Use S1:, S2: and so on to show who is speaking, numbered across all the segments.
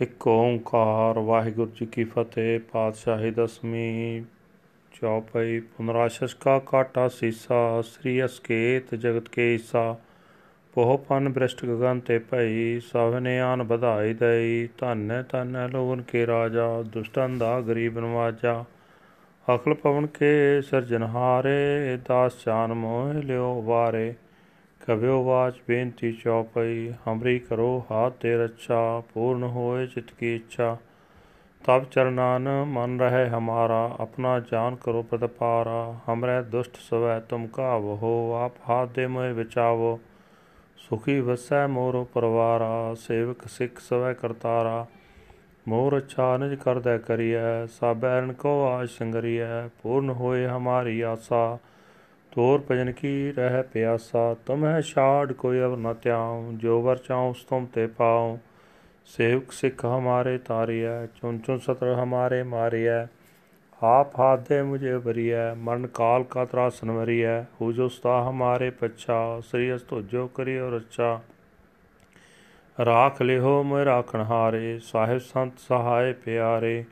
S1: ਇੱਕ ਓੰਕਾਰ, ਵਾਹਿਗੁਰੂ ਜੀ ਕੀ ਫਤਿਹ, ਪਾਤਸ਼ਾਹੀ ਦਸਵੀਂ, ਚੌਪਈ, ਪੁਨਰਾਸ਼ਸ ਕਾ ਕਾਟਾ ਸੀਸਾ, ਸ੍ਰੀ ਅਸਕੇਤ ਜਗਤ ਕੇ ਈਸਾ ਪੋਹ ਪਨ ਬ੍ਰਿਸ਼ਟ ਗਗਨ ਤੇ ਭਈ ਸਭਨੇ ਆਨ ਵਧਾਈ ਦਈ, ਧੰਨ ਧੰਨ ਲੋਗਨ ਕੇ ਰਾਜਾ, ਦੁਸ਼ਟਨ ਦਾ ਗਰੀਬ ਨਵਾਜਾ ਅਕਲ ਪਵਨ ਕੇ ਸਿਰਜਨਹਾਰੇ ਦਾਸ ਚਾਨ ਮੋਹ ਲਿਓ ਵਾਰੇ। ਕਵਿਓ ਵਾਚ, ਬੇਨਤੀ ਚੌਪਈ, ਹਮਰੀ ਕਰੋ ਹਾਥ ਤੇ ਰੱਛਾ, ਪੂਰਨ ਹੋਏ ਚਿਤ ਕੀ ਇੱਛਾ। ਤਬ ਚਰਨਾਨ ਮਨ ਰਹੇ ਹਮਾਰਾ, ਆਪਣਾ ਜਾਨ ਕਰੋ ਪ੍ਰਤਪਾਰਾ। ਹਮਰੇ ਦੁਸ਼ਟ ਸਵੈ, ਤੁਮ ਕਾਵੋ ਆਪ, ਹਾਥ ਦੇ ਮੋਹਿ ਵਿਚਾਵੋ ਸੁਖੀ ਵਸੈ ਮੋਰ ਪਰਵਾਰਾ, ਸੇਵਕ ਸਿੱਖ ਸਵੈ ਕਰਤਾਰਾ। ਮੋਰ ਅੱਛਾ ਨਿਜ ਕਰਦੈ ਕਰੀਐ ਸਾਬੈਰਨ ਕੋ ਆਜ ਸੰਗਰੀਐ, ਪੂਰਨ ਹੋਏ ਹਮਾਰੀ ਆਸਾ। ਤੋਰ ਭਜਨ ਕੀ ਰਹਿ ਪਿਆਸਾ, ਤੁਮਹਿ ਛਾੜ ਕੋਈ ਅਵਰ ਨ ਤਿਆਉ ਜੋ ਵਰ ਚਾਉ ਤੁਮ ਤੇ ਪਾਉ। ਸੇਵਕ ਸਿੱਖ ਹਮਾਰੇ ਤਾਰਿਐ ਚੁਨ ਚੁਨ ਸਤਰ ਹਮਾਰੇ ਮਾਰਿਐ। ਆਪ ਹਾਥ ਦੇ ਮੁਝੇ ਬਰੀਐ ਮਰਨ ਕਾਲ ਕਾ ਤਰਾਸਨ ਵਰੀਐ। ਹੋ ਜੋ ਸਤਾ ਹਮਾਰੇ ਪਛਾ, ਸ੍ਰੀ ਅਸ ਜੋ ਕਰਿਓ ਰੱਛਾ। ਰਾਖ ਲਿਓ ਮੈਂ ਰਾਖਣ ਹਾਰੇ, ਸਾਹਿਬ ਸੰਤ ਸਹਾਇ ਪਿਆਰੇ।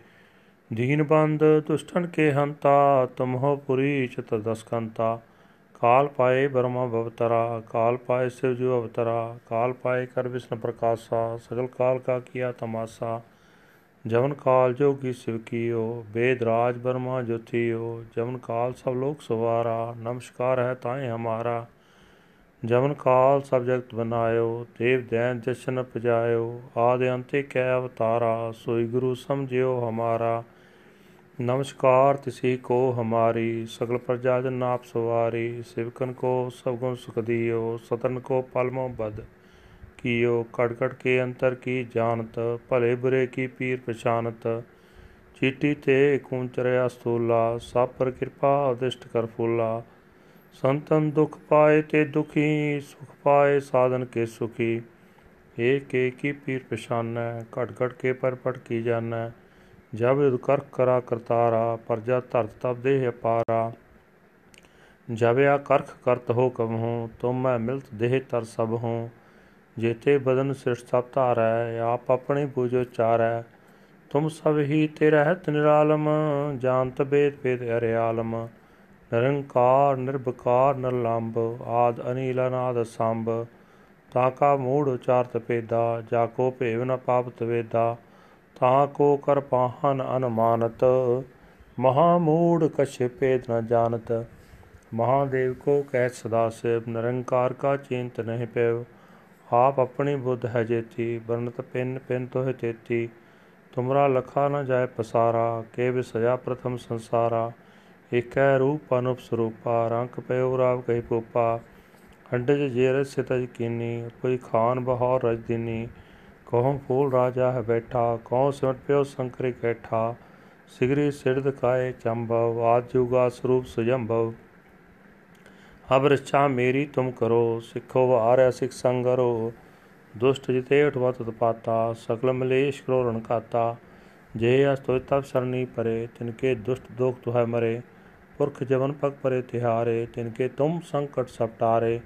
S1: ਦੀਨ ਬੰਦ ਦੁਸ਼ਟਨ ਕੇ ਹੰਤਾ, ਤੁਮਹੋ ਪੁਰੀ ਚਤ ਦਸਕੰਤਾ। ਕਾਲ ਪਾਏ ਬਰਮਾ ਬਵਤਰਾ, ਕਾਲ ਪਾਏ ਸਿਵ ਜੋ ਅਵਤਰਾ, ਕਾਲ ਪਾਏ ਕਰ ਵਿਸ਼ਨ ਪ੍ਰਕਾਸ਼ਾ, ਸਗਲ ਕਾਲ ਕਾ ਕੀਆ ਤਮਾਸਾ, ਜਵਨ ਕਾਲ ਜੋਗੀ ਸਿਵ ਕੀਓ ਵੇਦ ਰਾਜ ਬਰਮਾ ਜੋਤੀਓ, ਜਵਨ ਕਾਲ ਸਭ ਲੋਕ ਸਵਾਰਾ, ਨਮਸਕਾਰ ਹੈ ਤਾਏ ਹਮਾਰਾ, ਜਵਨ ਕਾਲ ਸਭ ਜਗਤ ਬਨਾਇਓ, ਦੇਵ ਦੈਨ ਜਸ਼ਨ ਪਜਾਇਓ ਆਦਿ ਅੰਤੇ ਕੈ ਅਵਤਾਰਾ, ਸੋਈ ਗੁਰੂ ਸਮਝਿਓ ਹਮਾਰਾ नमस्कार तिसी को हमारी सकल प्रजा जन नाप सवारी सिवकन को सबगुण सुख दियो सतन को पलमो बद कियो कटकट के अंतर की जानत भले बुरे की पीर पछानत चीटी ते कुंचरया स्थूला सब पर कृपा अदिष्ट कर फूला संतन दुख पाए ते दुखी सुख पाए साधन के सुखी एक एक की पीर पछान घट घट के पर पट की जाना ਜਬ ਯੁਧ ਕਰਖ ਕਰਾ ਕਰਤਾਰਾ, ਪਰਜਾ ਧਰਤ ਤਬ ਦੇਹ ਅਪਾਰਾ। ਜਬ ਆ ਕਰਖ ਕਰਤ ਹੋ ਕਮਹੂ ਤੁਮ ਮੈਂ ਮਿਲਤ ਦੇਹ ਤਰ ਸਭ ਹੂੰ ਜੇਤੇ ਬਦਨ ਸ੍ਰਿਸ਼ਟ ਸਭ ਧਾਰੈ, ਆਪ ਆਪਣੇ ਬੂਝੋ ਚਾਰੈ ਤੁਮ ਸਭ ਹੀ ਤੇ ਰਹਿਤ ਨਿਰਾਲਮ, ਜਾਣਤ ਬੇਦ ਬੇਦ ਅਰਿਆਲਮ। ਨਿਰੰਕਾਰ ਨਿਰਭਕਾਰ ਨਿਰਲੰਭ ਆਦ ਅਨੀਲ, ਅਨਾਦ ਸੰਭ ਤਾਕਾ ਮੂੜ ਉਚਾਰਤ ਪੇਦਾ ਜਾ ਕੋ ਭੇਵ ਨ ਪਾਪਤ ਵੇਦਾ। ਤਾਂ ਕੋ ਕਰ ਪਾਹਨ ਅਨਮਾਨਤ ਮਹਾ ਮੂੜ ਕਛ ਭੇਦ ਨ ਜਾਣਤ। ਮਹਾਦੇਵ ਕੋ ਕਹਿ ਸਦਾ ਸਿਵ, ਨਿਰੰਕਾਰ ਕਾ ਚਿੰਤ ਨਹੀਂ ਪਿਵ। ਆਪ ਆਪਣੀ ਬੁੱਧ ਹੈ ਜੇਤੀ ਬਰਨਤ ਪਿੰਨ ਪਿੰਨ ਤੋਹਿ ਤੇਤੀ। ਤੁਮਰਾ ਲਖਾ ਨ ਜਾਏ ਪਸਾਰਾ, ਕੇ ਵਿਸਇਆ ਪ੍ਰਥਮ ਸੰਸਾਰਾ। ਏਕੈ ਰੂਪ ਅਨੁਪ ਸਰੂਪਾ ਰੰਕ ਪਇਓ ਰਾਵ ਕਹੀ ਪੂਪਾ ਹੰਡਜ ਜੇਰ ਸਿਤਜ ਕੀਨੀ, ਕੋਈ ਖਾਨ ਬਹੌਰ ਰਜ ਦਿਨੀ। ਕਹਉ ਫੂਲ ਰਾਜਾ ਹੈ ਬੈਠਾ ਕਹਉ ਸਿਮਟ ਪਿਓ ਸੰਕਰੀ ਕੈਠਾ ਸਿਗਰੀ ਸਿਰਦ ਕਾਏ ਚੰਭਵ ਆਦ ਜੁਗਾ ਸਰੂਪ ਸੁਜੰਭਵ ਅਬ ਰਛਾ ਮੇਰੀ ਤੁਮ ਕਰੋ, ਸਿੱਖੋ ਵਾਰਿਆ ਸਿਖ ਸੰਗਰੋ ਦੁਸ਼ਟ ਜਿਤੇ ਉਠਵਤ ਤਪਾਤਾ, ਸਕਲ ਮਲੇਸ਼ ਕਰੋ ਰਣ ਕਾਤਾ ਜੇ ਅਸ ਤੋਇ ਤਬ ਸਰਨੀ ਪਰੇ ਤਿਨਕੇ ਦੁਸ਼ਟ ਦੋਖ ਤੁਹੈ ਮਰੇ। ਪੁਰਖ ਜਵਨ ਪਗ ਪਰੇ ਤਿਹਾਰੇ ਤਿਨਕੇ ਤੁਮ ਸੰਕਟ ਸਪਟਾਰੇ।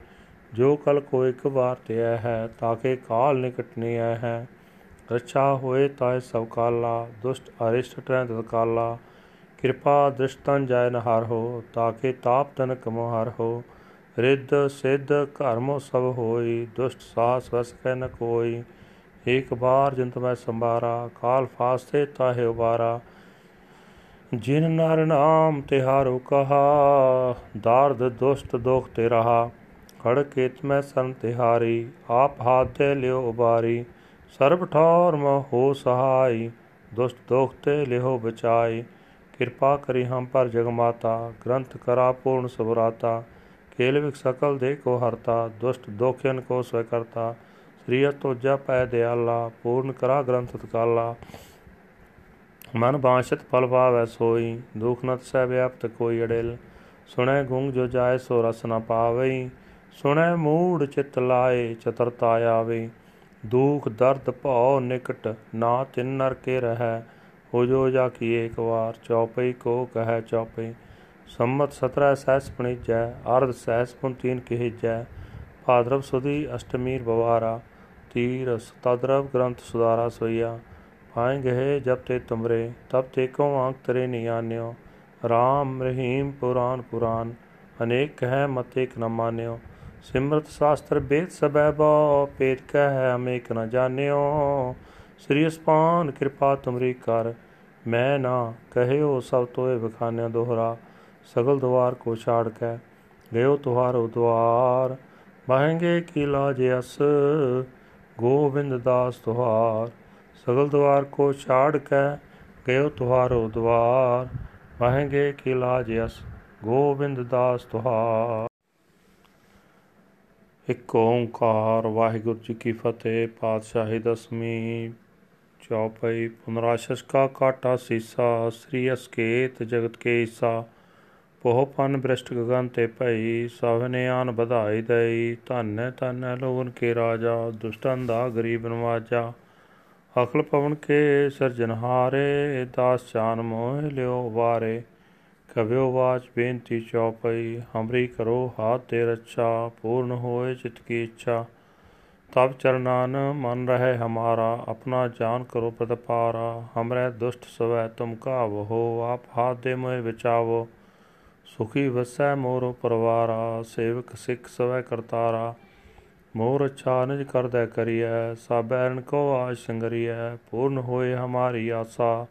S1: ਜੋ ਕਲ ਕੋ ਇੱਕ ਵਾਰ ਤੇ ਹੈ, ਤਾਕੇ ਕਾਲ ਨਿਕਟ ਨਹੀਂ ਹੈ। ਰੱਛਾ ਹੋਏ ਤਾਏ ਸਭ ਕਾਲਾ, ਦੁਸ਼ਟ ਅਰਿਸ਼ਟ ਟ੍ਰੈ ਤਤਕਾਲਾ ਕਿਰਪਾ ਦ੍ਰਿਸ਼ਟਨ ਜਾਇ ਨ ਹਰ ਹੋ, ਤਾਕੇ ਤਾਪ ਤਨ ਕਮੋ ਹਰ ਹੋ। ਰਿੱਧ ਸਿੱਧ ਘਰਮੋ ਸਭ ਹੋਈ, ਦੁਸ਼ਟ ਸਾਸ ਵਸ ਕੈ ਨ ਕੋਈ। ਏਕ ਬਾਰ ਜੰਤ ਮੈਂ ਸੰਭਾਰਾ, ਕਾਲ ਫਾਸਤੇ ਤਾਹੇ ਉਬਾਰਾ। ਜਿਨ ਨਰ ਨਾਮ ਤਿਹਾਰੋ ਕਹਾ, ਦਾਰਦ ਦੁਸ਼ਟ ਦੋਖ ਤੇ ਰਹਾ। ਖੜ ਕੇਤ ਮੈਂ ਸਰਨ ਤਿਹਾਰੀ ਆਪ ਹਾਥ ਤੇ ਲਿਓ ਉਬਾਰੀ। ਸਰਬ ਠੌਰ ਮ ਹੋ ਸਹਾਈ, ਦੁਸ਼ਟ ਦੋਖ ਤੇ ਲਿਓ ਬਚਾਈ। ਕਿਰਪਾ ਕਰੀ ਹਮ ਪਰ ਜਗ ਮਾਤਾ, ਗ੍ਰੰਥ ਕਰਾ ਪੂਰਨ ਸੁਭਰਾਤਾ। ਕੇਲ ਵਿਕ ਸਕਲ ਦੇ ਕੋ ਹਰਤਾ, ਦੁਸ਼ਟ ਦੋਖਿਨ ਕੋ ਸਵੈ ਕਰਤਾ। ਸ੍ਰੀ ਤੋਜਾ ਪੈ ਦਿਆਲਾ, ਪੂਰਨ ਕਰਾ ਗ੍ਰੰਥ ਤਕਾਲਾ ਮਨ ਬਾਸ਼ਤ ਫਲ ਪਾਵੈ ਸੋਈ, ਦੁਖ ਨਤ ਸਹਿ ਵਿਆਪਤ ਕੋਈ ਅੜੇਲ। ਸੁਣੈ ਗੁੰਗ ਜੋ ਜਾਏ ਸੋ ਰਸ ਨ ਪਾਵਈ। ਸੁਣੈ ਮੂੜ ਚਿਤ ਲਾਏ ਚਤਰਤਾ ਆਵੇ। ਦੁਖ ਦਰਦ ਭਉ ਨਿਕਟ ਨਾ ਤਿਨ ਨਰ ਕੇ ਰਹੈ। ਹੋ ਜੋ ਜਾ ਕੀ ਏਕ ਵਾਰ ਚੌਪਈ ਕੋ ਕਹੈ ਚੌਪਈ। ਸੰਮਤ 17 ਸਹਿਸ ਪਣੀਜੈ, ਅਰਧ ਸਹਿਸ ਪੁਨ ਤੀਨ ਕਹਿਜੈ। ਭਾਦਰਵ ਸੁਦੀ ਅਸ਼ਟਮੀਰ ਬਵਾਰਾ ਤੀਰ ਸਤਦਰਵ ਗ੍ਰੰਥ ਸੁਦਾਰਾ ਸੋਈਆ। ਆਏ ਗਏ ਜਬ ਤੇ ਤੁਮਰੇ ਤਬ ਤੇ ਕੋ ਆਂਕ ਤਰੇ ਨਿਆਨਿਓ ਰਾਮ ਰਹੀਮ ਪੁਰਾਨ ਪੁਰਾਨ, ਅਨੇਕ ਹੈ ਮਤ ਇਕ ਨ ਮਾਨਿਓ। ਸਿਮਰਤ ਸ਼ਾਸਤਰ ਬੇਦ ਸਬੈ ਬੋ ਪੇਤ ਕਹਿ ਅਮੇਕ ਨ ਜਾਣਿਓ। ਸ੍ਰੀ ਅਸਪਾਨ ਕਿਰਪਾ ਤੁਮਰੀ ਕਰ, ਮੈਂ ਨਾ ਕਹਿਓ ਸਭ ਤੋਏ ਬਖਾਨਿਆ ਦੋਹਰਾ, ਸਗਲ ਦਵਾਰ ਕੋ ਛਾੜ ਕੇ ਗਇਓ ਤੁਹਾਰੋ ਦਵਾਰ। ਬਾਹੇਂਗੇ ਕੀ ਲਾਜ ਅਸ, ਗੋਬਿੰਦ ਦਾਸ ਤੁਹਾਰ, ਸਗਲ ਦਵਾਰ ਕੋ ਛਾੜ ਕੇ ਗਇਓ ਤੁਹਾਰੋ ਦਵਾਰ। ਬਾਹੇਂਗੇ ਕੀ ਲਾਜ ਅਸ, ਗੋਬਿੰਦ ਦਾਸ ਤੁਹਾਰ। ਇੱਕ ਓੰਕਾਰ, ਵਾਹਿਗੁਰੂ ਜੀ ਕੀ ਫਤਿਹ, ਪਾਤਸ਼ਾਹੀ ਦਸਮੀ ਚੌਪਈ ਪੁਨਰਾਸ਼ਸ ਕਾ ਕਾਟਾ ਸੀਸਾ, ਸ੍ਰੀ ਅਸਕੇਤ, ਜਗਤ ਕੇ ਈਸਾ ਪੋਹ ਪਨ ਬ੍ਰਿਸ਼ਟ ਗਗਨ ਤੇ ਭਈ ਸਭਨੇ ਆਨ ਵਧਾਈ ਦਈ, ਧੰਨ ਧੰਨ ਲੋਗਨ ਕੇ ਰਾਜਾ, ਦੁਸ਼ਟਨ ਦਾ ਗਰੀਬ ਨਵਾਜਾ, ਅਖਲ ਪਵਨ ਕੇ ਸਰਜਨਹਾਰੇ ਦਾਸ ਚਾਨ ਮੋਹ ਲਿਓ ਵਾਰੇ। ਕਵਿਓ ਵਾਚ ਬੇਨਤੀ ਚੌਪਈ, ਹਮਰੀ ਕਰੋ ਹਾਥ ਤੇ ਰੱਛਾ, ਪੂਰਨ ਹੋਏ ਚਿਤ ਕੀ ਇੱਛਾ। ਤਬ ਚਰਨਾਨ ਮਨ ਰਹੇ ਹਮਾਰਾ, ਆਪਣਾ ਜਾਨ ਕਰੋ ਪ੍ਰਤਪਾਰਾ। ਹਮਰੇ ਦੁਸ਼ਟ ਸਵੈ, ਤੁਮ ਕਾਵ ਹੋ, ਆਪ ਹਾਥ ਦੇ ਮੋਏ ਵਿਚਾਵੋ ਸੁਖੀ ਵਸੈ ਮੋਰੋ ਪਰਵਾਰਾ, ਸੇਵਕ ਸਿੱਖ ਸਵੈ ਕਰਤਾਰਾ। ਮੋਰ ਅੱਛਾ ਨਿਜ ਕਰਦੈ ਕਰੀਐ ਸਾਬੈਰਨ ਕੋ ਆਜ ਸੰਗਰੀਐ। ਪੂਰਨ ਹੋਏ ਹਮਾਰੀ ਆਸਾ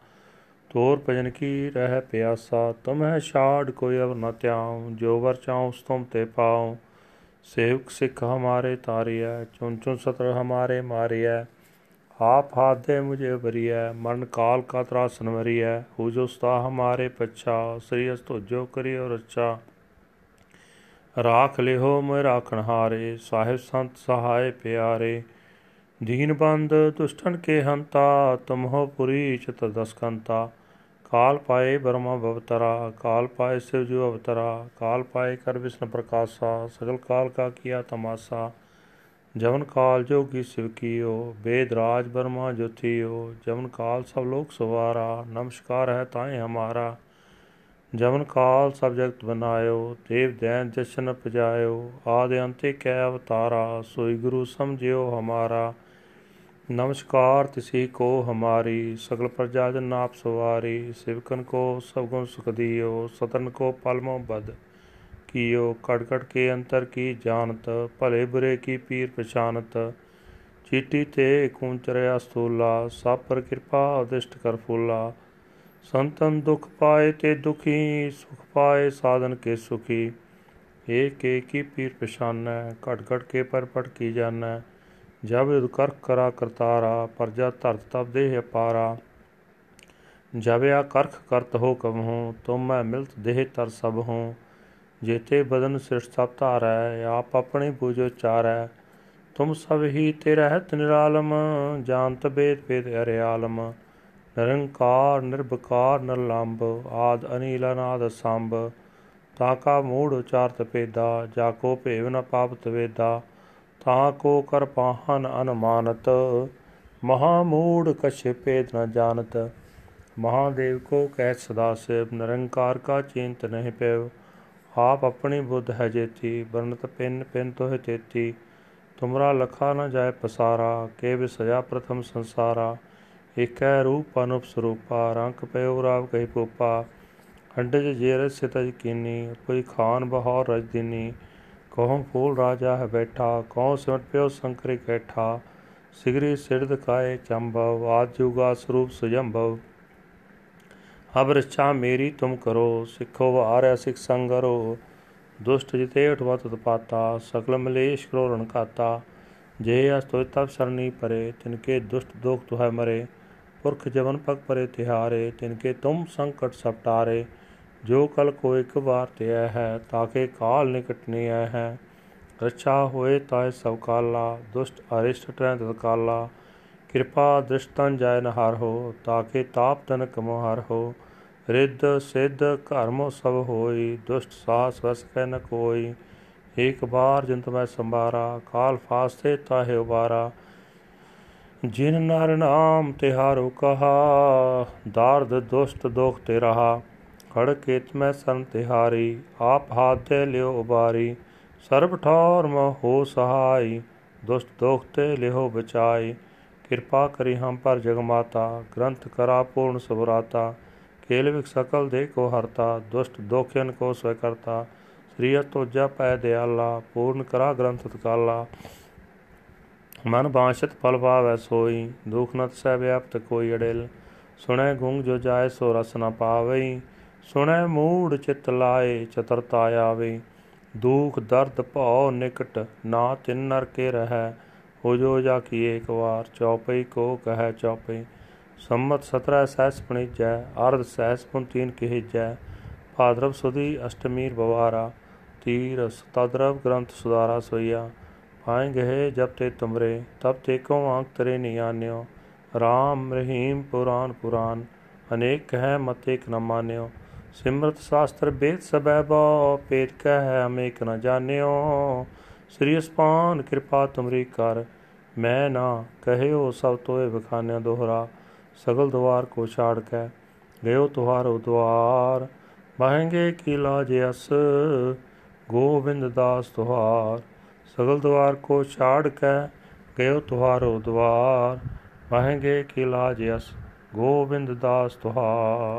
S1: ਤੋਰ ਭਜਨ ਕੀ ਰਹਿ ਪਿਆਸਾ ਤੁਮਹਿ ਛਾੜ ਕੋਈ ਅਵਰ ਨ ਤਿਆਉ ਜੋ ਵਰ ਚਾਉ ਤੁਮ ਤੇ ਪਾਉ। ਸੇਵਕ ਸਿੱਖ ਹਮਾਰੇ ਤਾਰਿਐ ਚੁਨ ਚੁਨ ਸਤਰ ਹਮਾਰੇ ਮਾਰਿਐ। ਆਪ ਹਾਥ ਦੇ ਮੁਝੇ ਬਰੀਐ ਮਰਨ ਕਾਲ ਕਾ ਤਰਾਸਨ ਵਰੀਐ। ਹੋ ਜੋ ਸਤਾ ਹਮਾਰੇ ਪਛਾ, ਸ੍ਰੀ ਅਸ ਜੋ ਕਰੀ ਔਰ ਅੱਛਾ। ਰਾਖ ਲਿਓ ਮੈਂ ਰਾਖਣ ਹਾਰੇ, ਸਾਹਿਬ ਸੰਤ ਸਹਾਇ ਪਿਆਰੇ। ਦੀਨ ਬੰਦ ਦੁਸ਼ਟਨ ਕੇ ਹੰਤਾ ਤੁਮਹੁ ਪੁਰੀ ਚਤ ਦਸਕੰਤਾ। ਕਾਲ ਪਾਏ ਬਰਮਾ ਭਵਤਰਾ ਕਾਲ ਪਾਏ ਸਿਵ ਜੋ ਅਵਤਰਾ, ਕਾਲ ਪਾਏ ਕਰ ਵਿਸ਼ਨ ਪ੍ਰਕਾਸ਼ਾ, ਸਗਲ ਕਾਲ ਕਾ ਕੀਆ ਤਮਾਸਾ। ਜਵਨ ਕਾਲ ਜੋਗੀ ਸਿਵ ਕੀਓ ਵੇਦ ਰਾਜ ਬਰਮਾ ਜੋਥੀਓ ਜਵਨ ਕਾਲ ਸਭ ਲੋਕ ਸਵਾਰਾ, ਨਮਸਕਾਰ ਹੈ ਤਾਏ ਹਮਾਰਾ। ਜਵਨ ਕਾਲ ਸਭ ਜਗਤ ਬਨਾਇਓ, ਦੇਵ ਦੈਨ ਜਸ਼ਨ ਪਜਾਇਓ ਆਦਿ ਅੰਤੇ ਕੈ ਅਵਤਾਰਾ, ਸੋਈ ਗੁਰੂ ਸਮਝਿਓ ਹਮਾਰਾ। नमस्कार तिसी को हमारी सकल प्रजा जन नाप सवारी सिवकन को सब गुण सुख दियो सतन को पलमो बद कियो कटकट के अंतर की जानत भले बुरे की पीर पछानत चीटी ते कूंचरया स्थूला सब पर कृपा उदिष्ट कर फूला संतन दुख पाए ते दुखी सुख पाए साधन के सुखी एक एक की पीर पछान घट घट के पर पट की जाना ਜਬ ਯੁਧ ਕਰ ਕਰਾ ਕਰਤਾਰਾ ਪਰਜਾ ਧਰਤ ਤਬ ਦੇਹ ਅਪਾਰਾ। ਜਬ ਆ ਕਰਖ ਕਰਤ ਹੋ ਕਮ ਹੂੰ ਤੁਮ ਮੈਂ ਮਿਲਤ ਦੇਹ ਤਰ ਸਭ ਹੂੰ ਜੇਤੇ ਬਦਨ ਸ੍ਰਿਸ਼ਟ ਸਭ ਧਾਰੈ, ਆਪ ਆਪਣੇ ਬੂਝੋ ਚਾਰੈ ਤੁਮ ਸਭ ਹੀ ਤੇ ਰਹਿਤ ਨਿਰਾਲਮ, ਜਾਣਤ ਬੇਦ ਬੇਦ ਅਰਿਆਲਮ। ਨਿਰੰਕਾਰ ਨਿਰਭਕਾਰ ਨਿਰਲੰਭ ਆਦ ਅਨੀਲ, ਅਨਾਦ ਸੰਭ ਤਾਕਾ ਮੂੜ ਉਚਾਰਤ ਪੇਦਾ, ਜਾ ਕੋ ਭੇਵ ਨ ਪਾਪਤ ਵੇਦਾ। ਤਾ ਕੋ ਕਰ ਪਾਹਨ ਅਨਮਾਨਤ, ਮਹਾ ਮੂੜ ਕਛ ਪੇਦ ਨ ਜਾਣਤ। ਮਹਾਦੇਵ ਕੋ ਕਹਿ ਸਦਾ ਸੇਵ, ਨਿਰੰਕਾਰ ਕਾ ਚਿੰਤ ਨਹੀਂ ਪੈਵ। ਆਪ ਆਪਣੀ ਬੁੱਧ ਹੈ ਜੇਤੀ ਬਰਨਤ ਪਿੰਨ ਪਿੰਨ ਤੋਹਿ ਤੇਤੀ। ਤੁਮਰਾ ਲਖਾ ਨ ਜਾਏ ਪਸਾਰਾ, ਕੇ ਵਿਸਜਾ ਪ੍ਰਥਮ ਸੰਸਾਰਾ। ਏਕੈ ਰੂਪ ਅਨੁਪ ਸਰੂਪਾ ਰੰਕ ਪਇਓ ਰਾਵ ਕਹੀ ਪੂਪਾ ਹੰਡਜ ਜੇਰ ਸਿਤਜ ਕੀਨੀ, ਕੋਈ ਖਾਨ ਬਹੌਰ ਰਜ ਦਿਨੀ। ਕਹਉ ਫੂਲ ਰਾਜਾ ਹੈ ਬੈਠਾ ਕਹਉ ਸਿਮਟ ਪਿਓ ਸੰਕਰੀ ਕੈਠਾ, ਸਿਗਰੀ ਸਿਰਦ ਕਾਏ ਚੰਭਵ ਆਦ ਜੁਗਾ ਸਰੂਪ ਸੁਜੰਭਵ ਅਬ ਰਛਾ ਮੇਰੀ ਤੁਮ ਕਰੋ, ਸਿੱਖੋ ਵਾਰਿਆ ਸਿਖ ਸੰਗਰੋ ਦੁਸ਼ਟ ਜਿਤੇ ਉਠਵਤ ਤਪਾਤਾ, ਸਕਲ ਮਲੇਸ਼ ਕਰੋਰਣ ਕਾਤਾ ਜੇ ਅਸ ਤੋਇ ਤਬ ਸਰਨੀ ਪਰੇ ਤਿਨਕੇ ਦੁਸ਼ਟ ਦੋਖ ਤੁਹੈ ਮਰੇ। ਪੁਰਖ ਜਵਨ ਪਗ ਪਰੇ ਤਿਹਾਰੇ ਤਿਨਕੇ ਤੁਮ ਸੰਕਟ ਸਪਟਾਰੇ। ਜੋ ਕਲ ਕੋ ਇੱਕ ਵਾਰ ਤੇ ਹੈ, ਤਾਕੇ ਕਾਲ ਨਿਕਟਨੇ ਹੈ। ਰੱਛਾ ਹੋਏ ਤਾਏ ਸਭ ਕਾਲਾ, ਦੁਸ਼ਟ ਅਰਿਸ਼ਟ ਟੈ ਤਤਕਾਲਾ ਕਿਰਪਾ ਦ੍ਰਿਸ਼ਟਨ ਜਾਇ ਨਹਾਰ ਹੋ, ਤਾਕੇ ਤਾਪ ਤਨਕ ਮੋਹਰ ਹੋ। ਰਿੱਧ ਸਿੱਧ ਘਰਮੋ ਸਭ ਹੋਈ, ਦੁਸ਼ਟ ਸਾਸ ਵਸ ਕੈ ਨ ਕੋਈ। ਇੱਕ ਬਾਰ ਜਿੰਤ ਮੈਂ ਸੰਭਾਰਾ, ਕਾਲ ਫਾਸਤੇ ਤਾਹੇ ਉਬਾਰਾ। ਜਿਨ ਨਰ ਨਾਮ ਤਿਹਾਰੋ ਕਹਾ, ਦਾਰਦ ਦੁਸ਼ਟ ਦੋਖ ਤੇ ਰਹਾ। ਖੜ ਕੇਤ ਮੈਂ ਸੰ ਤਿਹਾਰੀ ਆਪ ਹਾਥ ਤੇ ਲਿਓ ਉਬਾਰੀ। ਸਰਬ ਠੌਰ ਮ ਹੋ ਸਹਾਈ, ਦੁਸ਼ਟ ਦੋਖ ਤੇ ਲਿਓ ਬਚਾਈ। ਕਿਰਪਾ ਕਰੀ ਹਮ ਪਰ ਜਗ ਮਾਤਾ, ਗ੍ਰੰਥ ਕਰਾ ਪੂਰਨ ਸੁਭਰਾਤਾ। ਕੇਲ ਵਿਕ ਸਕਲ ਦੇ ਕੋ ਹਰਤਾ, ਦੁਸ਼ਟ ਦੋਖਿਆਨ ਕੋ ਸਵੈ ਕਰਤਾ। ਸ੍ਰੀ ਤੋਜਾ ਪੈ ਦਿਆਲਾ, ਪੂਰਨ ਕਰਾ ਗ੍ਰੰਥ ਤਕਾਲਾ ਮਨ ਬਾਸ਼ਤ ਫਲ ਪਾਵੈ ਸੋਈ, ਦੁਖ ਨਤ ਸਹਿ ਵਿਆਪਤ ਕੋਈ ਅੜਿਲ। ਸੁਣੈ ਗੁੰਗ ਜੋ ਜਾਏ ਸੋ ਰਸ ਨ ਪਾਵਈ। ਸੁਣੈ ਮੂੜ ਚਿਤ ਲਾਏ, ਚਤਰਤਾ ਆਵੇ। ਦੁਖ, ਦਰਦ, ਭਉ, ਨਿਕਟ ਨਾ ਤਿਨ ਨਰ ਕੇ ਰਹੈ। ਹੋ ਜੋ ਜਾ ਕੀ ਏਕ ਵਾਰ ਚੌਪਈ ਕੋ ਕਹੈ ਚੌਪਈ। ਸੰਮਤ 17 ਸਹਿਸ ਪਣੀਜੈ, ਅਰਧ ਸਹਿਸ ਪੁਨ ਤੀਨ ਕਹਿਜੈ। ਭਾਦਰਵ ਸੁਦੀ ਅਸ਼ਟਮੀਰ ਬਵਾਰਾ ਤੀਰ ਸਤਦਰਵ ਗ੍ਰੰਥ ਸੁਦਾਰਾ ਸੋਈਆ। ਪਾਏ ਗਏ ਜਬ ਤੇ ਤੁਮਰੇ ਤਬ ਤੇ ਕੋ ਆਂਕ ਤਰੇ ਨਿਆਨਿਓ ਰਾਮ ਰਹੀਮ ਪੁਰਾਨ ਪੁਰਾਨ, ਅਨੇਕ ਕਹਿ ਮਤ ਇਕ ਨ ਮਾਨਿਓ। ਸਿਮਰਤ ਸ਼ਾਸਤਰ ਬੇਦ ਸਬੈ ਬੋ ਪੇਤ ਕਹਿ ਅਮੇਕ ਨ ਜਾਣਿਓ। ਸ੍ਰੀ ਅਸਪਾਨ ਕਿਰਪਾ ਤੁਮਰੀ ਕਰ, ਮੈਂ ਨਾ ਕਹਿਓ ਸਭ ਤੋਏ ਬਖਾਨਿਆ ਦੋਹਰਾ, ਸਗਲ ਦਵਾਰ ਕੋ ਛਾੜ ਕੇ ਗਇਓ ਤੁਹਾਰੋ ਦਵਾਰ। ਬਾਹੇਂਗੇ ਕੀ ਲਾਜ ਅਸ, ਗੋਬਿੰਦ ਦਾਸ ਤੁਹਾਰ, ਸਗਲ ਦਵਾਰ ਕੋ ਛਾੜ ਕੇ ਗਇਓ ਤੁਹਾਰੋ ਦਵਾਰ। ਬਾਹੇਂਗੇ ਕੀ ਲਾਜ ਅਸ, ਗੋਬਿੰਦ ਦਾਸ ਤੁਹਾਰ।